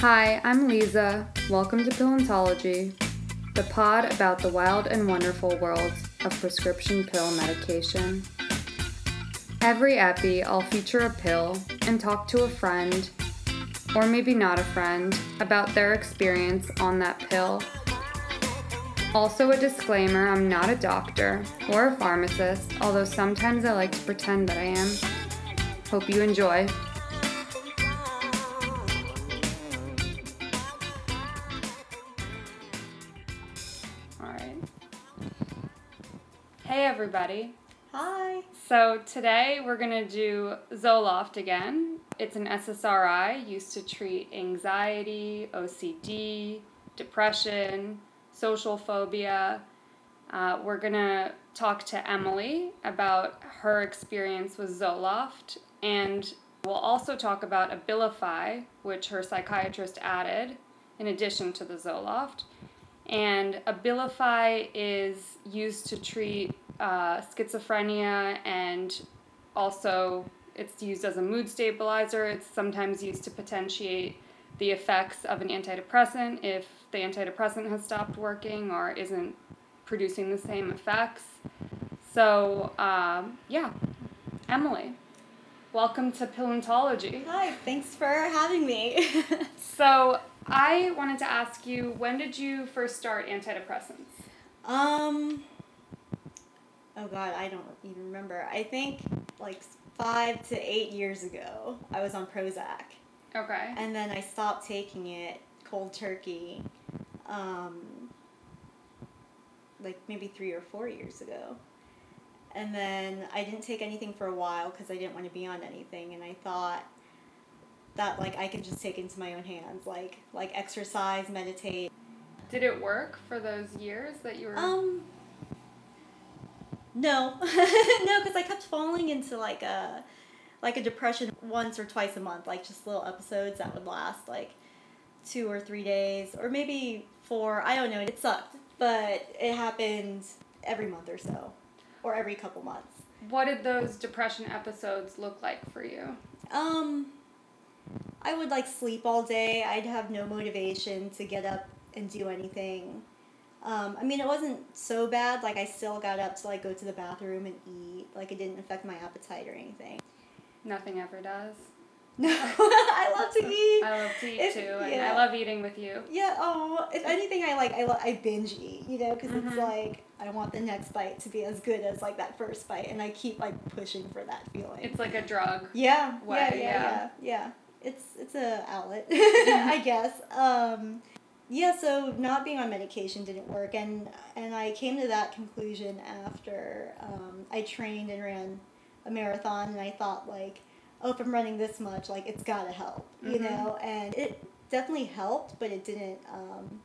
Hi, I'm Lisa. Welcome to Pillantology, the pod about the wild and wonderful world of prescription pill medication. Every epi, I'll feature a pill and talk to a friend, or maybe not a friend, about their experience on that pill. Also, a disclaimer I'm not a doctor or a pharmacist, although sometimes I like to pretend that I am. Hope you enjoy. Everybody. Hi. So today we're going to do Zoloft again. It's an SSRI used to treat anxiety, OCD, depression, social phobia. Uh, we're going to talk to Emily about her experience with Zoloft, and we'll also talk about Abilify, which her psychiatrist added in addition to the Zoloft. And Abilify is used to treat uh, schizophrenia and also it's used as a mood stabilizer. It's sometimes used to potentiate the effects of an antidepressant if the antidepressant has stopped working or isn't producing the same effects. So, um, yeah, Emily, welcome to Pillantology. Hi. Thanks for having me. So, I wanted to ask you when did you first start antidepressants? um. Oh God, I don't even remember. I think like five to eight years ago, I was on Prozac, Okay. and then I stopped taking it cold turkey. Um. Like maybe three or four years ago. And then I didn't take anything for a while because I didn't want to be on anything, and I thought that like I could just take into my own hands, like like exercise, meditate. Did it work for those years that you were? Um. No, no, because I kept falling into like a, like a depression once or twice a month, like just little episodes that would last like two or three days, or maybe four. I don't know. It sucked, but it happened every month or so, or every couple months. what did those depression episodes look like for you? Um, I would like sleep all day. I'd have no motivation to get up and do anything. Um, I mean, it wasn't so bad. Like I still got up to like go to the bathroom and eat. Like it didn't affect my appetite or anything. Nothing ever does. No, I love to eat. I love to eat If- too, and yeah. I love eating with you. Yeah. Oh, if anything, I like I, lo- I binge eat. You know, because Mhm. it's like I want the next bite to be as good as like that first bite, and I keep like pushing for that feeling. It's like a drug. Yeah, way, yeah, yeah, yeah. yeah, yeah. It's it's a outlet, I guess. Um, yeah, so not being on medication didn't work, and and I came to that conclusion after um, I trained and ran a marathon, and I thought like, oh, if I'm running this much, like it's gotta help, you Mhm. know, and it definitely helped, but it didn't. Um,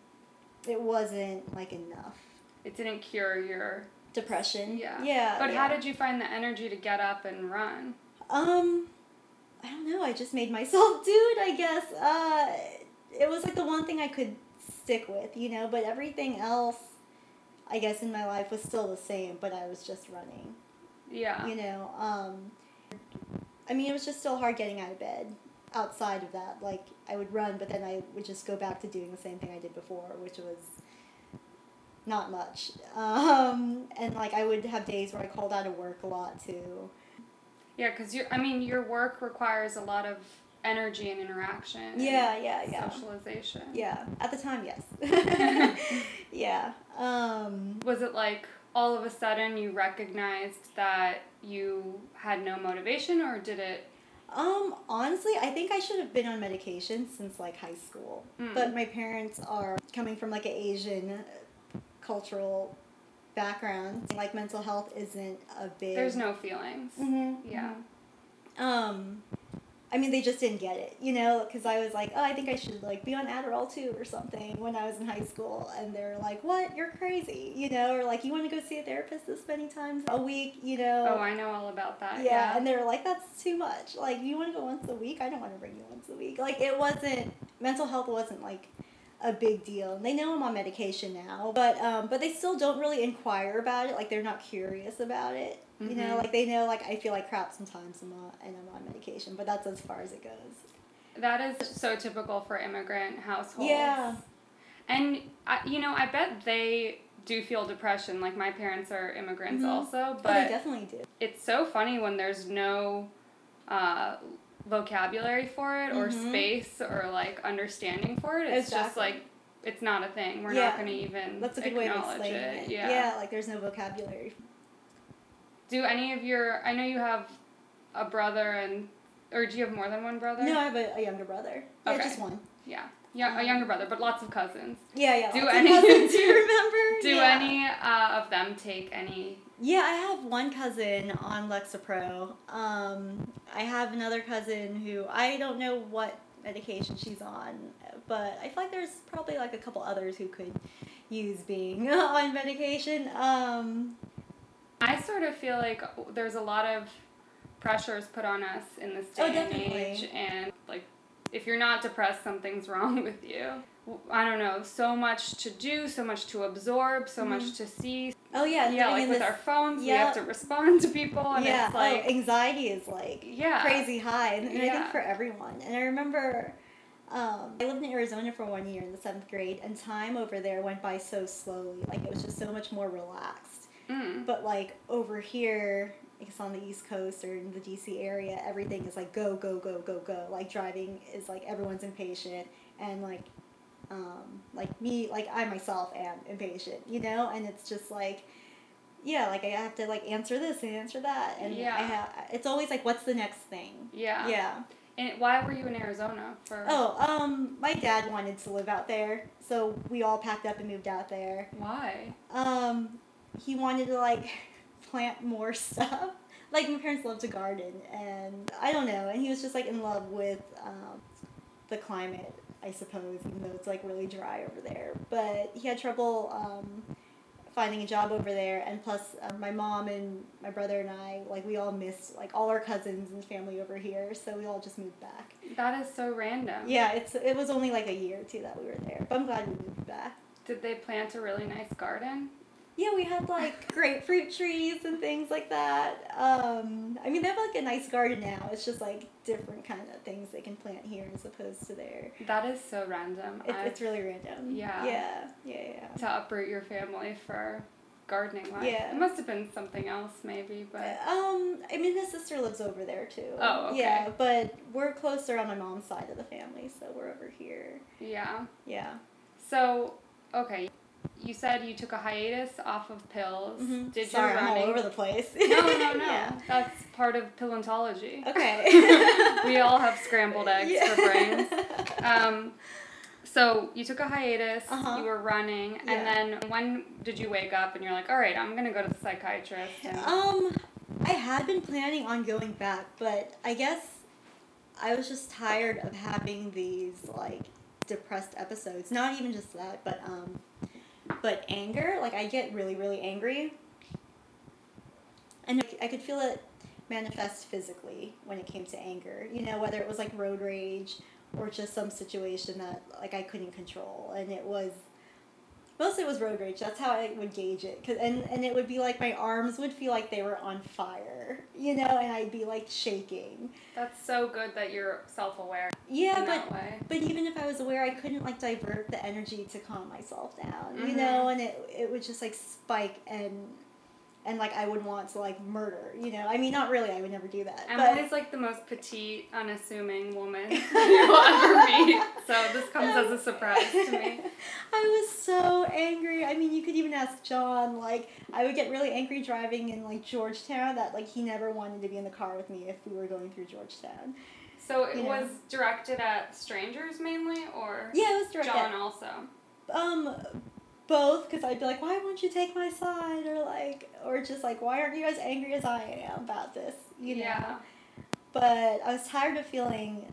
it wasn't like enough It didn't cure your. depression. Yeah. yeah. But yeah. how did you find the energy to get up and run? Um, I don't know. I just made myself do it. I guess. Uh, it was like the one thing I could stick with, you know. But everything else, I guess, in my life was still the same. But I was just running, Yeah. you know. Um, I mean, it was just still hard getting out of bed. Outside of that, like I would run, but then I would just go back to doing the same thing I did before, which was not much. Um, and like I would have days where I called out of work a lot too. Yeah, because you. I mean, your work requires a lot of energy and interaction. Yeah, yeah, yeah. Socialization. Yeah, at the time, yes. yeah. Um, Was it like all of a sudden you recognized that you had no motivation, or did it? um, honestly, I think I should have been on medication since like high school. Mm. But my parents are coming from like an Asian cultural background. Like mental health isn't a big. There's no feelings. Mhm, Yeah. mhm. Um, I mean, they just didn't get it, you know, because I was like, oh, I think I should like be on Adderall too or something when I was in high school, and they're like, what? You're crazy, you know, or like you want to go see a therapist this many times a week, you know. Oh, I know all about that. yeah, Yeah. and they're like, that's too much. Like, you want to go once a week? I don't want to bring you once a week. Like, it wasn't mental health wasn't like a big deal. And they know I'm on medication now, but um, but they still don't really inquire about it. Like, they're not curious about it. You know, Mhm. like they know like I feel like crap sometimes I'm on, and I'm on medication, but that's as far as it goes. That is so typical for immigrant households. Yeah. And I, you know, I bet they do feel depression. Like my parents are immigrants Mhm. also, oh, they but definitely do. it's so funny when there's no uh, vocabulary for it or Mhm. space or like understanding for it. It's just like it's not a thing. We're Yeah. not going to even That's a good way of explaining it. it. Yeah. like there's no vocabulary. Do any of your? I know you have a brother and, or do you have more than one brother? No, I have a, a younger brother. Yeah, Okay. just one. Yeah, yeah, a Um, younger brother, but lots of cousins. Yeah, yeah. Do any- do you remember? Do Yeah. any uh, of them take any? Yeah, I have one cousin on Lexapro. Um, I have another cousin who I don't know what medication she's on, but I feel like there's probably like a couple others who could use being on medication. Um, I sort of feel like there's a lot of pressures put on us in this day Oh, and age, and like if you're not depressed, something's wrong with you. I don't know, so much to do, so much to absorb, so much to see. oh yeah, Yeah, like with this- our phones, yeah. we have to respond to people, and yeah, it's like, oh, anxiety is like yeah, crazy high, and, and I think for everyone. And I remember um, I lived in Arizona for one year in the seventh grade, and time over there went by so slowly. Like it was just so much more relaxed. Mm. But like over here, it's on the East Coast or in the DC area, everything is like go go go go go. Like driving is like everyone's impatient, and like um, like me, like I myself am impatient, you know, and it's just like. Yeah, like I have to like answer this and answer that, and Yeah. I have. It's always like, what's the next thing? yeah, Yeah. And why were you in Arizona for? Oh, um, my dad wanted to live out there, so we all packed up and moved out there. why? Um, he wanted to like plant more stuff. Like my parents love to garden, and I don't know, and he was just like in love with um, the climate, I suppose, even though it's like really dry over there. But he had trouble um, finding a job over there, and plus um, my mom and my brother and I, like we all missed like all our cousins and family over here, so we all just moved back. That is so random. Yeah, it's it was only like a year or two that we were there, but I'm glad we moved back. Did they plant a really nice garden? Yeah, we had like grapefruit trees and things like that. Um, I mean, they have like a nice garden now. It's just like different kind of things they can plant here as opposed to there. That is so random. It, it's really random. Yeah. Yeah. Yeah. Yeah. to uproot your family for gardening life. Yeah. It must have been something else maybe, but Um, I mean, his sister lives over there too. Oh, okay. Yeah, but we're closer on my mom's side of the family, so we're over here. yeah. Yeah. So, okay. You said you took a hiatus off of pills. Mhm. Did Sorry, your I'm all over the place. No, no, no. yeah. That's part of pillantology. Okay. we all have scrambled eggs for brains. Um, so you took a hiatus, Uh-huh. you were running, Yeah. and then when did you wake up and you're like, all right, I'm gonna go to the psychiatrist? And, Um, I had been planning on going back, but I guess I was just tired of having these like depressed episodes. Not even just that, but um, but anger. Like I get really, really angry, and I could feel it manifest physically when it came to anger. You know, whether it was like road rage or just some situation that like I couldn't control, and it was mostly it was road rage. That's how I would gauge it. Cause, and, and it would be like my arms would feel like they were on fire, you know, and I'd be like shaking. That's so good that you're self aware Yeah, but but even if I was aware, I couldn't like divert the energy to calm myself down, you Mhm. know, and it it would just like spike and and like I would want to like murder, you know. I mean, not really. I would never do that. but Emily's like the most petite, unassuming woman you'll ever meet. So this comes as a surprise to me. I was so angry. I mean, you could even ask John. Like, I would get really angry driving in like Georgetown. That like he never wanted to be in the car with me if we were going through Georgetown. So it You know. was directed at strangers mainly, or Yeah, it was direct. John also. Um, both because I'd be like, why won't you take my side, or like, or just like, why aren't you as angry as I am about this? You know. Yeah. But I was tired of feeling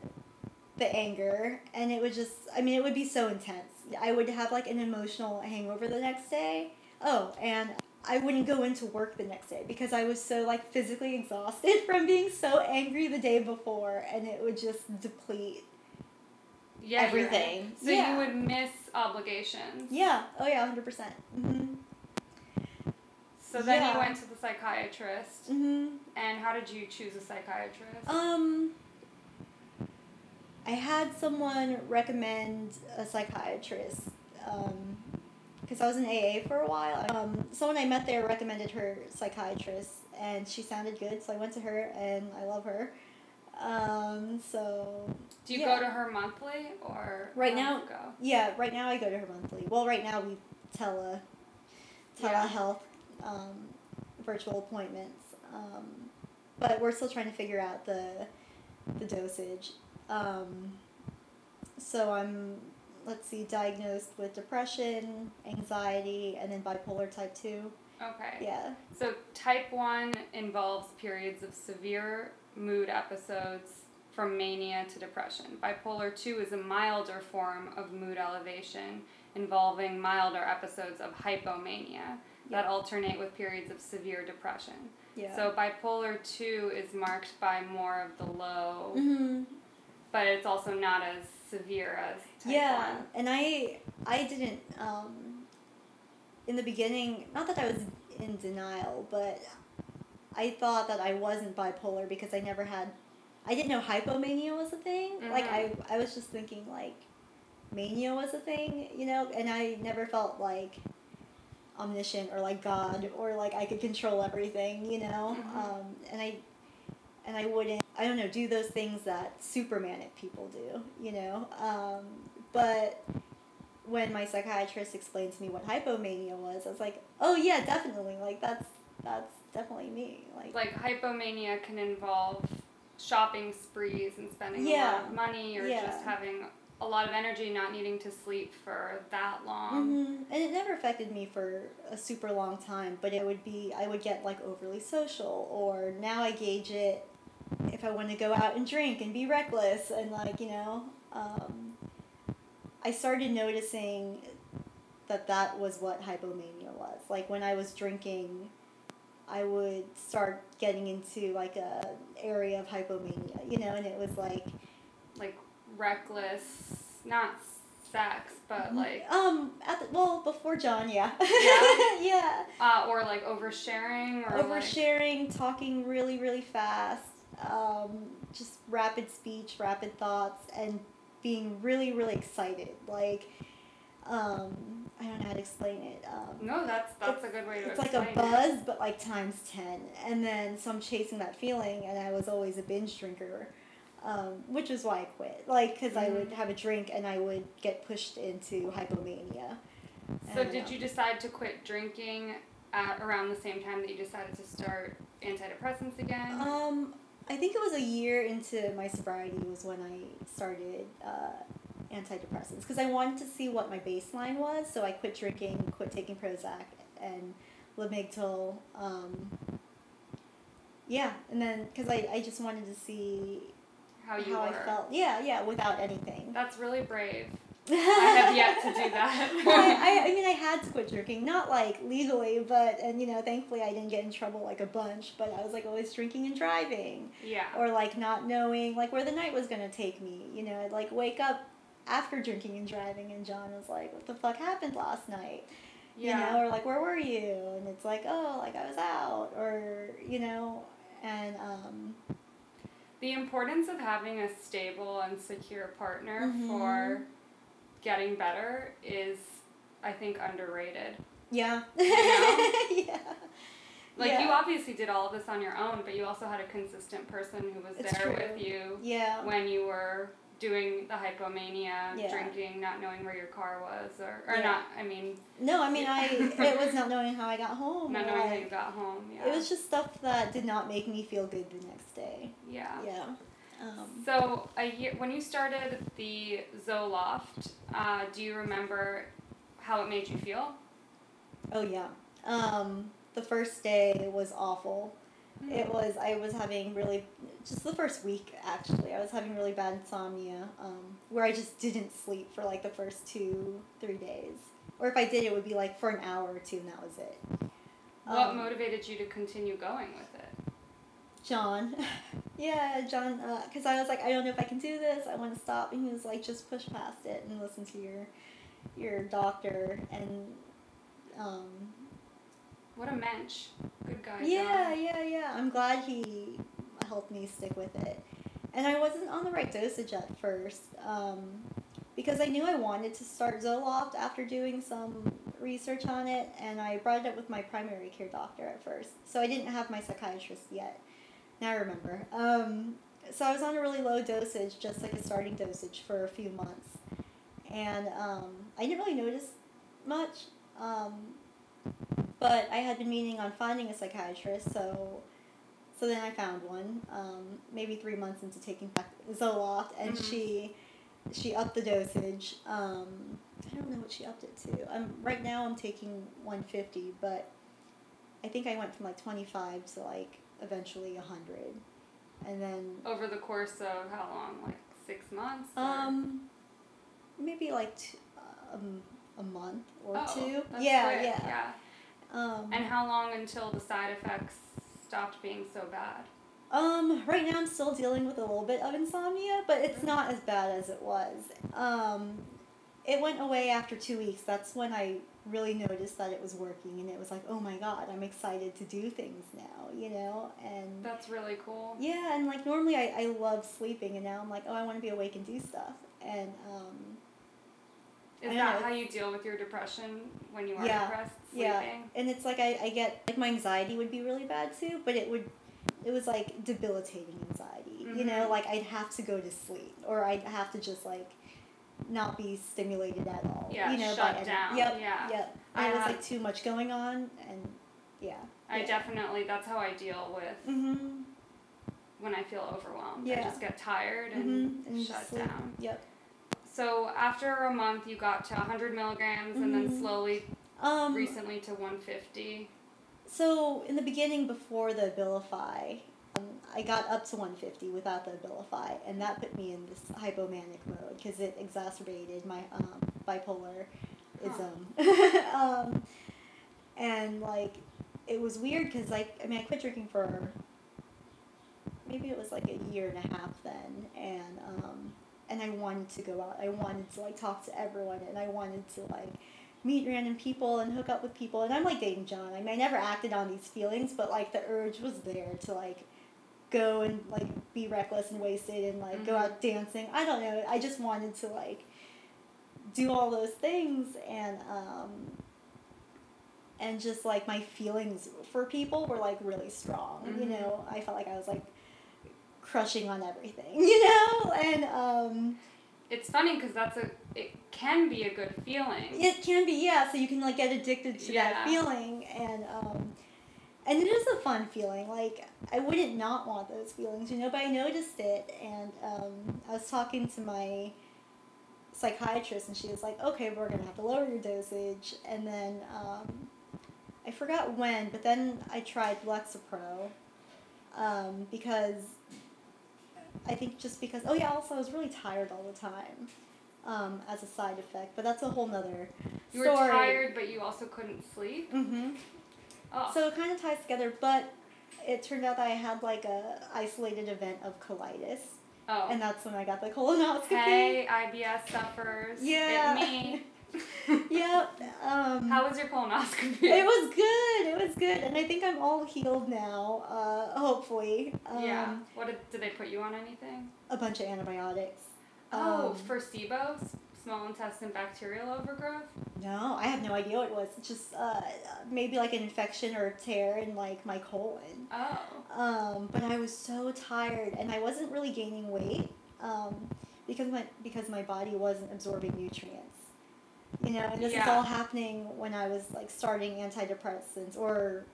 the anger, and it would just, I mean, it would be so intense. I would have like an emotional hangover the next day. Oh, and I wouldn't go into work the next day because I was so like physically exhausted from being so angry the day before, and it would just deplete. Yeah. Everything. So Yeah. you would miss obligations. Yeah. Oh yeah, hundred percent. Mhm. So then Yeah. you went to the psychiatrist, Mhm. and how did you choose a psychiatrist? Um. I had someone recommend a psychiatrist because I was in AA for a while. Um, someone I met there recommended her psychiatrist, and she sounded good, so I went to her, and I love her. Um, so Do you yeah. go to her monthly or Right now- Go? yeah, right now I go to her monthly. Well, right now we tele Yeah. telehealth um, virtual appointments, um, but we're still trying to figure out the the dosage. Um, so I'm let's see, diagnosed with depression, anxiety, and then bipolar type two. Okay. Yeah. So type 1 involves periods of severe mood episodes from mania to depression. Bipolar 2 is a milder form of mood elevation involving milder episodes of hypomania that alternate with periods of severe depression. Yeah. So bipolar 2 is marked by more of the low, hmm but it's also not as severe as type yeah 1. and i i didn't um in the beginning not that i was in denial but i thought that i wasn't bipolar because i never had i didn't know hypomania was a thing like i i was just thinking like mania was a thing you know and i never felt like omniscient or like god or like i could control everything you know Mhm. um and i and I wouldn't I don't know do those things that supermanic people do, you know. Um, but when my psychiatrist explained to me what hypomania was, I was like, oh yeah, definitely, like that's that's definitely me, like, Like hypomania can involve shopping sprees and spending a lot of money or Yeah. just having a lot of energy, not needing to sleep for that long. hmm and it never affected me for a super long time. But it would be I would get like overly social, or now I gauge it if I want to go out and drink and be reckless and like you know. Um, I started noticing that that was what hypomania was. Like when I was drinking, I would start getting into like a area of hypomania, you know, and it was like Like reckless, not sex, but like, um at the, well before John, yeah, Yeah? yeah. uh, or like oversharing or like, oversharing, talking really, really fast, um, just rapid speech, rapid thoughts, and being really, really excited. Like, um, I don't know how to explain it. Um, no, that's that's a good way to explain it. it's like a it. buzz, but like times 10. And then, so I'm chasing that feeling, and I was always a binge drinker. Um, which is why I quit. Like, because I would Mhm. have a drink and I would get pushed into hypomania. So did you decide to quit drinking at around the same time that you decided to start antidepressants again? Um, I think it was a year into my sobriety was when I started uh, antidepressants because I wanted to see what my baseline was. So I quit drinking, quit taking Prozac and Lamictal. Um, yeah, and then because I, I just wanted to see how you how were. I felt. Yeah, yeah, without anything. That's really brave. I have yet to do that. well, I, I, I mean, I had to quit drinking, not like legally, but and you know, thankfully I didn't get in trouble like a bunch. But I was like always drinking and driving. yeah. or like not knowing like where the night was gonna take me. You know, I'd like wake up after drinking and driving, and John was like, "What the fuck happened last night?" Yeah. You know, or like, "Where were you?" And it's like, "Oh, like I was out," or you know, and um, The importance of having a stable and secure partner Mhm. for getting better is, I think, underrated. yeah, know? yeah, Like, you obviously did all of this on your own, but you also had a consistent person who was It's there true. with you yeah, when you were doing the hypomania, Yeah. drinking, not knowing where your car was, or, or Yeah. not, I mean, No, I mean, I it was not knowing how I got home. not knowing how you got home. Yeah. It was just stuff that did not make me feel good the next day. yeah. Yeah. Um, So a year when you started the Zoloft, uh, do you remember how it made you feel? Oh yeah. Um, the first day was awful. It was I was having really just the first week actually. I was having really bad insomnia, um, where I just didn't sleep for like the first two, three days. Or if I did it would be like for an hour or two and that was it. What Um, motivated you to continue going with it? John. yeah, John, because I was like, I don't know if I can do this. I want to stop, and he was like, just push past it and listen to your your doctor. And um, What a mensch. Good guy. yeah, John. yeah, yeah. I'm glad he helped me stick with it. and I wasn't on the right dosage at first um, because I knew I wanted to start Zoloft after doing some research on it, and I brought it up with my primary care doctor at first. So I didn't have my psychiatrist yet. Now I remember. Um, so I was on a really low dosage, just like a starting dosage, for a few months, and um, I didn't really notice much. Um, but I had been meaning on finding a psychiatrist, so so then I found one, um, maybe three months into taking Zoloft, and Mhm. she she upped the dosage. Um, I don't know what she upped it to. I'm right now I'm taking one fifty, but I think I went from like twenty five to like eventually hundred, and then Over the course of how long? Like six months? or- um maybe like t- um, a month or Oh, two. that's yeah, yeah, yeah. Um, And how long until the side effects stopped being so bad? Um, right now I'm still dealing with a little bit of insomnia, but it's not as bad as it was. Um, it went away after two weeks. That's when I really noticed that it was working, and it was like, oh my god, I'm excited to do things now, you know? And That's really cool. yeah, and like normally I, I love sleeping, and now I'm like, oh, I want to be awake and do stuff. And um, Is I that know. how you deal with your depression when you are Yeah, depressed? Sleeping? yeah, and it's like I, I get like my anxiety would be really bad too, but it would it was like debilitating anxiety. You know, Mhm. like I'd have to go to sleep or I'd have to just like not be stimulated at all. Yeah, you know, shut by any- down, Yep. yeah. Yep. I it was like too much going on and yeah. I yeah. definitely, that's how I deal with Mhm. when I feel overwhelmed. I just get tired and, And shut down. Yep. So after a month, you got to 100 milligrams and then Mhm. slowly, Um recently to 150. So in the beginning, before the Abilify, um, I got up to 150 without the Abilify, and that put me in this hypomanic mode because it exacerbated my um, bipolarism. um, and like, it was weird because like I mean I quit drinking for maybe it was like a year and a half then, and um, and I wanted to go out. I wanted to like talk to everyone, and I wanted to like meet random people and hook up with people. And I'm like dating John. I mean, I never acted on these feelings, but like the urge was there to like go and like be reckless and wasted and like go Mhm. out dancing. I don't know. I just wanted to like do all those things and um and just like my feelings for people were like really strong. You Mhm. know, I felt like I was like crushing on everything, you know? And um It's funny because that's a, it can be a good feeling. It can be, yeah. So you can like get addicted to Yeah. that feeling, and um, and it is a fun feeling. Like I wouldn't not want those feelings, you know. But I noticed it, and um, I was talking to my psychiatrist, and she was like, "Okay, we're gonna have to lower your dosage." And then um, I forgot when, but then I tried Lexapro um, because I think just because. Oh yeah, also I was really tired all the time. Um, as a side effect, but that's a whole nother You were tired, but you also couldn't sleep. hmm Oh, So it kind of ties together, but it turned out that I had like a isolated event of colitis, oh. and that's when I got the colonoscopy. hey, IBS suffers. Yeah. It me. Yep. Um, How was your colonoscopy? it was good. It was good, and I think I'm all healed now. Uh, hopefully. Um, yeah. What did, did they put you on anything? A bunch of antibiotics. Oh, Um, for SIBO, small intestine bacterial overgrowth. No, I have no idea what it was. It's just uh, maybe like an infection or a tear in like my colon. Oh. Um, but I was so tired, and I wasn't really gaining weight um, because my because my body wasn't absorbing nutrients. You know, and this is all happening when I was like starting antidepressants, or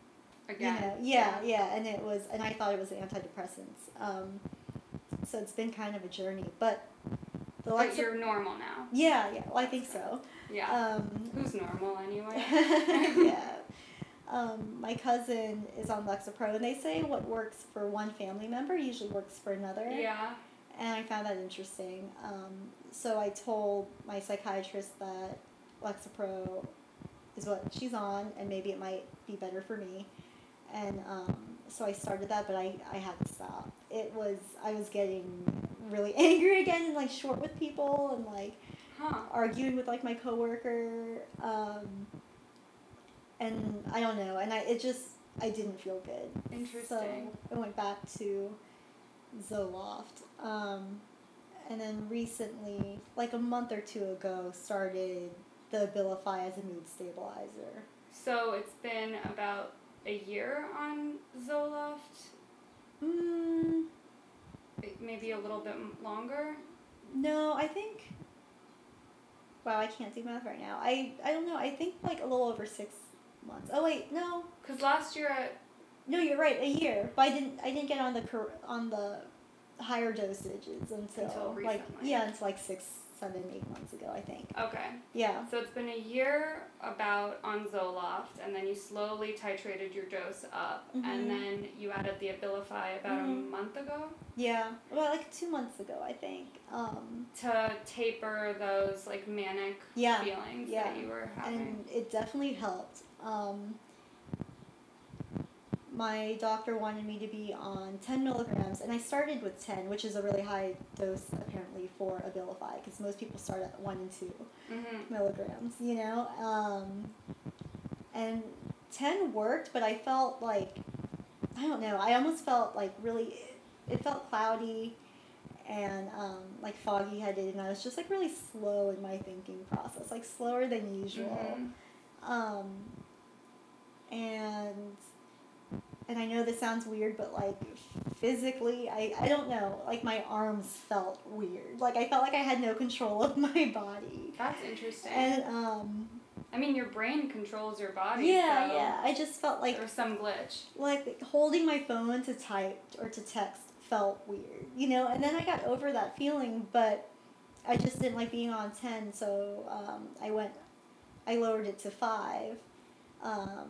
Again. you know, yeah, yeah, and it was, and I thought it was antidepressants. Um, so it's been kind of a journey, but the But you're normal now. yeah, yeah, well, I think so. Yeah. Um, Who's normal anyway? yeah. Um, my cousin is on Lexapro, and they say what works for one family member usually works for another. yeah. And I found that interesting. Um, so I told my psychiatrist that Lexapro is what she's on, and maybe it might be better for me. And um, so I started that, but I, I had to stop. It was, I was getting really angry again and like short with people and like Huh. arguing with like my coworker um, and i don't know and i it just i didn't feel good Interesting. so i went back to Zoloft. Um, and then recently, like a month or two ago, started the Abilify as a mood stabilizer. So it's been about a year on Zoloft, Mm, maybe a little bit longer. no, I think. Wow, I can't do math right now. I I don't know. I think like a little over six months. Oh wait, no, Because last year at no, you're right. A year, but I didn't. I didn't get on the on the higher dosages until, Until like yeah, until like six, seven, eight months ago. I think. okay, Yeah. so it's been a year about on Zoloft, and then you slowly titrated your dose up, Mhm. and then you added the Abilify about a Mhm. month ago Yeah. Well, like two months ago, I think. Um, to taper those like manic Yeah, feelings yeah. that you were having. and it definitely helped. Um, my doctor wanted me to be on 10 milligrams, and I started with 10, which is a really high dose apparently for Abilify, because most people start at 1 and 2 hmm milligrams, you know? Um, and 10 worked, but I felt like, I don't know, I almost felt like really, it felt cloudy and um, like foggy headed, and I was just like really slow in my thinking process, like slower than usual. Mhm. Um, and and I know this sounds weird, but like physically, I, I don't know, like my arms felt weird. Like I felt like I had no control of my body. That's interesting. And um, I mean, your brain controls your body. yeah, so yeah, I just felt like there was some glitch. like holding my phone to type or to text felt weird, you know. And then I got over that feeling, but I just didn't like being on ten, so um, I went, I lowered it to five, um,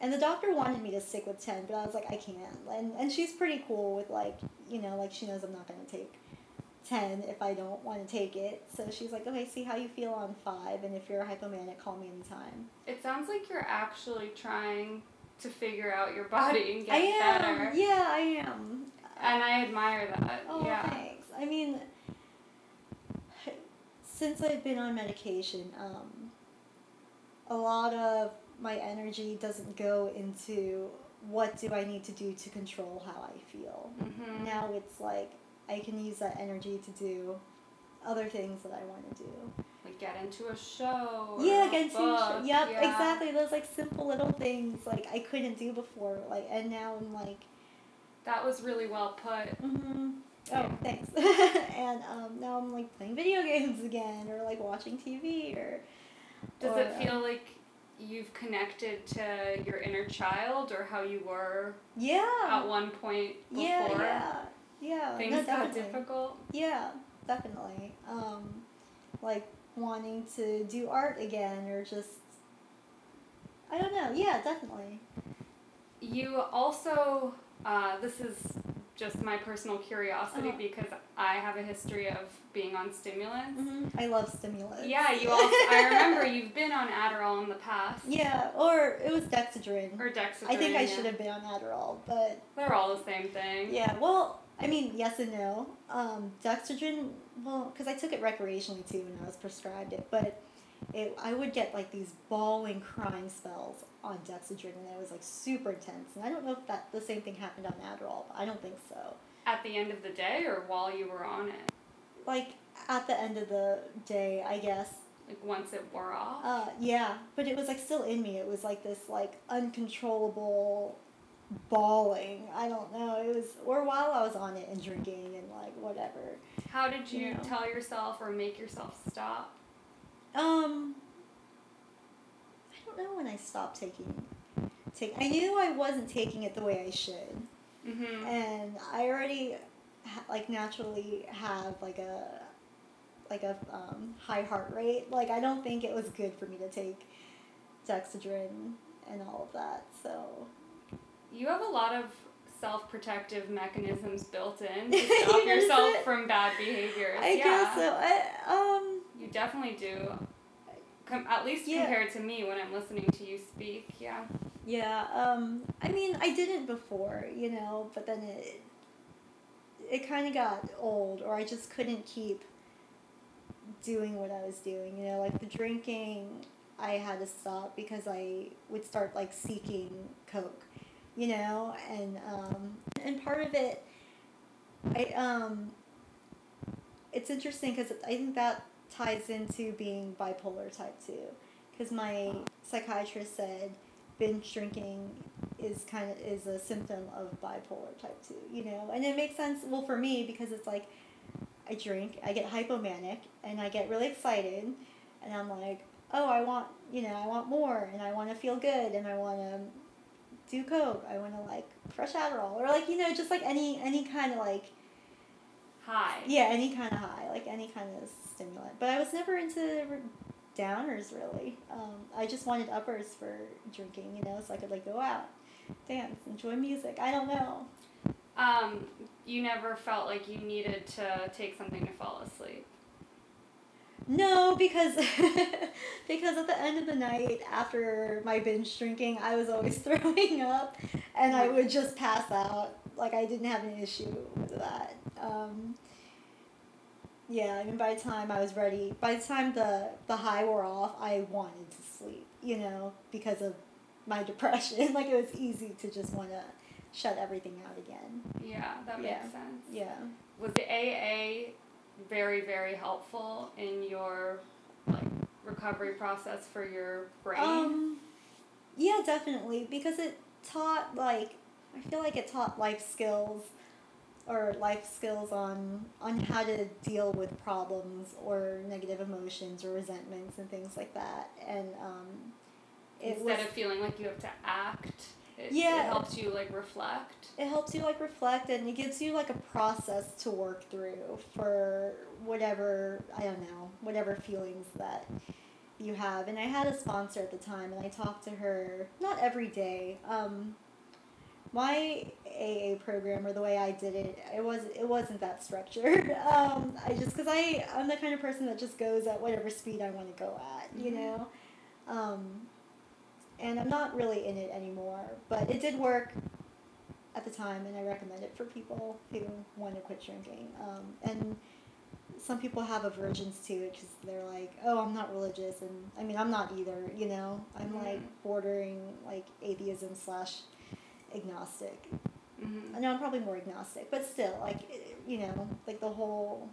and the doctor wanted me to stick with ten, but I was like, I can't. And and she's pretty cool with like, you know, like she knows I'm not gonna take. 10 if I don't want to take it. So she's like, okay, see how you feel on 5, and if you're a hypomanic, call me anytime. It sounds like you're actually trying to figure out your body and get I am. better. Yeah, I am. And I admire that. Oh, yeah. thanks. I mean, since I've been on medication, um, a lot of my energy doesn't go into what do I need to do to control how I feel. hmm Now it's like I can use that energy to do other things that I want to do. Like get into a show. Yeah, a get into book. yep, yeah. exactly. Those like simple little things like I couldn't do before. Like and now I'm like That was really well put. hmm Yeah. Oh, thanks. and um, now I'm like playing video games again, or like watching TV, or. Does or, it feel like you've connected to your inner child or how you were Yeah. at one point before yeah, yeah, yeah. things no, got difficult? Yeah, definitely. Um, like wanting to do art again, or just. I don't know. Yeah, definitely. You also, uh, this is just my personal curiosity Uh-huh. because I have a history of being on stimulants. hmm I love stimulants. Yeah, you also, I remember you've been on Adderall in the past. Yeah, or it was Dexedrine. Or Dexedrine. I think I yeah. should have been on Adderall, but They're all the same thing. Yeah, well, I mean, yes and no. Um, Dexedrine, well, because I took it recreationally too when I was prescribed it, but it, I would get like these bawling, crying spells on Dexedrine, and it was like super intense. And I don't know if that the same thing happened on Adderall, but I don't think so. At the end of the day or while you were on it? Like at the end of the day, I guess. Like once it wore off? Uh, yeah, but it was like still in me. It was like this like uncontrollable bawling. I don't know. It was or while I was on it and drinking and like whatever. How did you Yeah. tell yourself or make yourself stop? Um, I don't know when I stopped taking. Take. I knew I wasn't taking it the way I should, Mm-hmm. and I already, ha- like naturally have like a, like a um, high heart rate. Like I don't think it was good for me to take, Dexedrine and all of that. So You have a lot of self protective mechanisms built in to stop yourself it? from bad behaviors. I yeah. guess so. I um. You definitely do. Com- at least Yeah. compared to me when I'm listening to you speak, yeah. Yeah, um, I mean, I didn't before, you know, but then it, it kind of got old, or I just couldn't keep doing what I was doing, you know, like the drinking, I had to stop because I would start like seeking Coke, you know, and, um, and part of it I um. It's interesting because I think that ties into being bipolar type two, because my psychiatrist said binge drinking is kind of is a symptom of bipolar type 2 you know? And it makes sense well for me because it's like i drink i get hypomanic and i get really excited and i'm like oh i want you know i want more and i want to feel good and i want to do coke i want to like fresh adderall or like you know just like any any kind of like high yeah any kind of high like any kind of stimulant but i was never into downers really. Um, I just wanted uppers for drinking, you know, so I could like go out, dance, enjoy music. I don't know. Um, you never felt like you needed to take something to fall asleep. No, because because at the end of the night after my binge drinking, I was always throwing up, and I would just pass out. Like I didn't have an issue with that. Um, yeah, I mean, by the time I was ready, by the time the the high wore off, I wanted to sleep. You know, because of my depression. like it was easy to just want to shut everything out again. Yeah, that makes yeah. sense. Yeah. Was the AA very very helpful in your like recovery process for your brain? Um, yeah, definitely because it taught like I feel like it taught life skills or life skills on on how to deal with problems or negative emotions or resentments and things like that. And um, instead was, of feeling like you have to act it, yeah. it helps you like reflect. It helps you like reflect and it gives you like a process to work through for whatever i don't know whatever feelings that you have. And i had a sponsor at the time and i talked to her not every day um, my AA program or the way I did it, it was it wasn't that structured. Um, I just because I I'm the kind of person that just goes at whatever speed I want to go at, you mm-hmm. know, um, and I'm not really in it anymore. But it did work at the time, and I recommend it for people who want to quit drinking. Um, and some people have aversions to it because they're like, oh, I'm not religious, and I mean, I'm not either. You know, I'm mm-hmm. like bordering like atheism slash agnostic. Mm-hmm. I know I'm probably more agnostic, but still, like you know, like the whole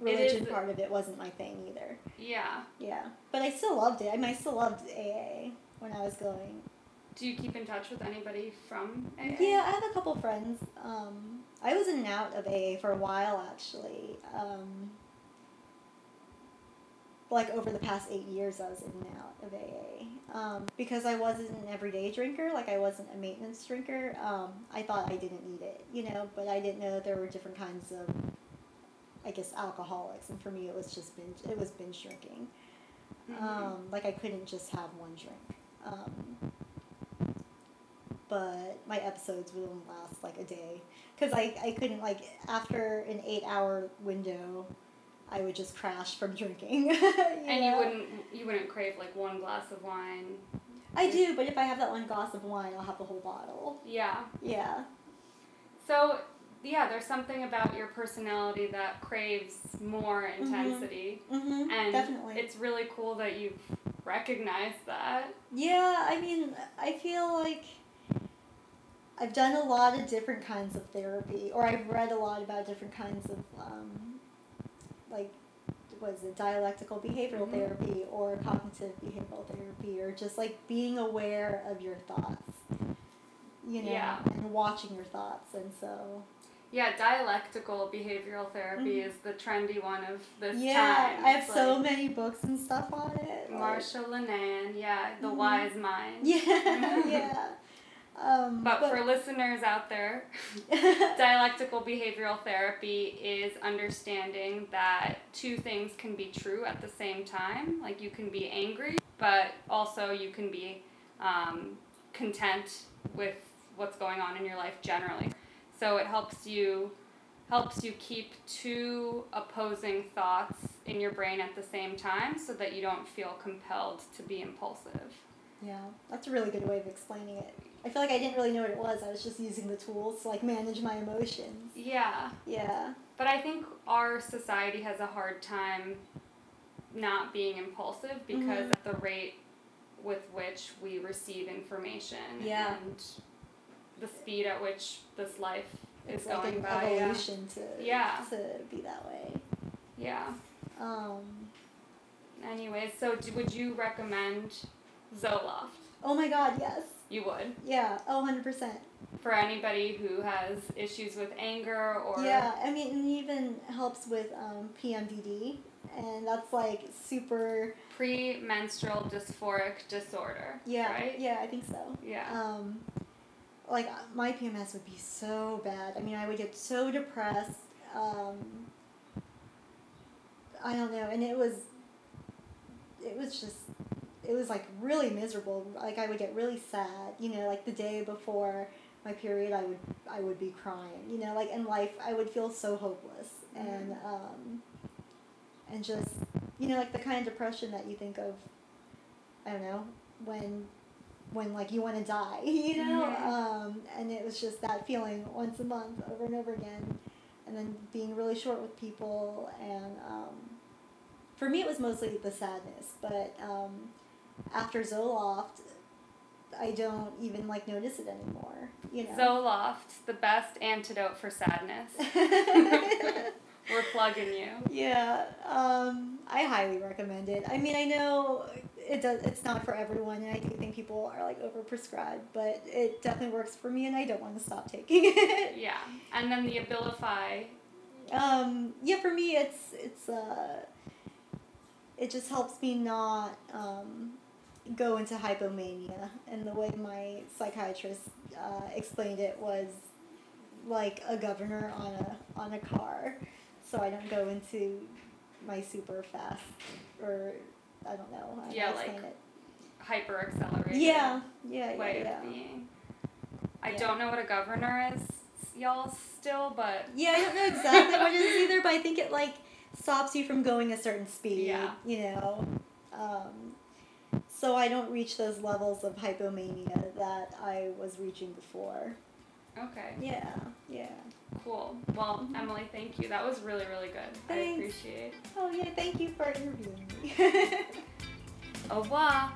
religion part of it wasn't my thing either. Yeah. Yeah, but I still loved it. I mean, I still loved AA when I was going. Do you keep in touch with anybody from AA? Yeah, I have a couple friends. Um, I was in and out of AA for a while actually. Um, like over the past eight years, I was in and out of AA um, because I wasn't an everyday drinker. Like I wasn't a maintenance drinker. Um, I thought I didn't need it, you know, but I didn't know that there were different kinds of, I guess, alcoholics. And for me, it was just binge. It was binge drinking. Mm-hmm. Um, like I couldn't just have one drink. Um, but my episodes would only last like a day because I, I couldn't like after an eight hour window I would just crash from drinking. you and know? you wouldn't you wouldn't crave like one glass of wine. I do, but if I have that one glass of wine, I'll have the whole bottle. Yeah. Yeah. So, yeah, there's something about your personality that craves more mm-hmm. intensity. Mm-hmm. And Definitely. it's really cool that you've recognized that. Yeah, I mean, I feel like I've done a lot of different kinds of therapy, or I've read a lot about different kinds of um, like was it dialectical behavioral mm-hmm. therapy or cognitive behavioral therapy or just like being aware of your thoughts you know yeah. and watching your thoughts and so yeah dialectical behavioral therapy mm-hmm. is the trendy one of this yeah time. i have so many books and stuff on it Marsha like, yeah the mm-hmm. wise mind yeah yeah um, but, but, for listeners out there, dialectical behavioral therapy is understanding that two things can be true at the same time. Like you can be angry, but also you can be um, content with what's going on in your life generally. So it helps you helps you keep two opposing thoughts in your brain at the same time so that you don't feel compelled to be impulsive. Yeah, that's a really good way of explaining it. I feel like I didn't really know what it was. I was just using the tools to like manage my emotions. Yeah. Yeah. But I think our society has a hard time not being impulsive because mm-hmm. at the rate with which we receive information yeah. and the speed at which this life is it's like going by. Yeah. evolution to Yeah. to be that way. yeah. Um, Anyways, so d- would you recommend Zoloft? oh my God, yes, You would yeah, oh, 100 percent. for anybody who has issues with anger or Yeah, I mean, it even helps with um, PMDD, and that's like super. premenstrual dysphoric disorder. Yeah, Right. yeah, I think so. Yeah. Um, like my PMS would be so bad. I mean, I would get so depressed. Um, I don't know, and it was. It was just, it was like really miserable. Like I would get really sad. You know, like the day before my period, I would I would be crying. You know, like in life, I would feel so hopeless and um, and just you know like the kind of depression that you think of. I don't know when when like you want to die, you know, Mhm. um, and it was just that feeling once a month over and over again, and then being really short with people, and um, for me it was mostly the sadness, but um, after Zoloft, I don't even like notice it anymore, you know. Zoloft, the best antidote for sadness. We're plugging you. Yeah, um, I highly recommend it. I mean, I know it does. It's not for everyone, and I do think people are like overprescribed, but it definitely works for me, and I don't want to stop taking it. Yeah. And then the Abilify. um, yeah, for me, it's it's uh, it just helps me not um, go into hypomania, and the way my psychiatrist uh, explained it was like a governor on a on a car, so I don't go into my super fast or I don't know. how to Yeah, like it. hyper accelerated Yeah, yeah, yeah, way yeah. of being. I Yeah. don't know what a governor is, y'all, still, but Yeah, I don't know exactly what it is either, but I think it like stops you from going a certain speed. Yeah. You know, um, so I don't reach those levels of hypomania that I was reaching before. okay, Yeah, yeah. cool. Well, mm-hmm. Emily, thank you. That was really, really good. I Thanks. appreciate. Oh yeah, thank you for interviewing me. Au revoir.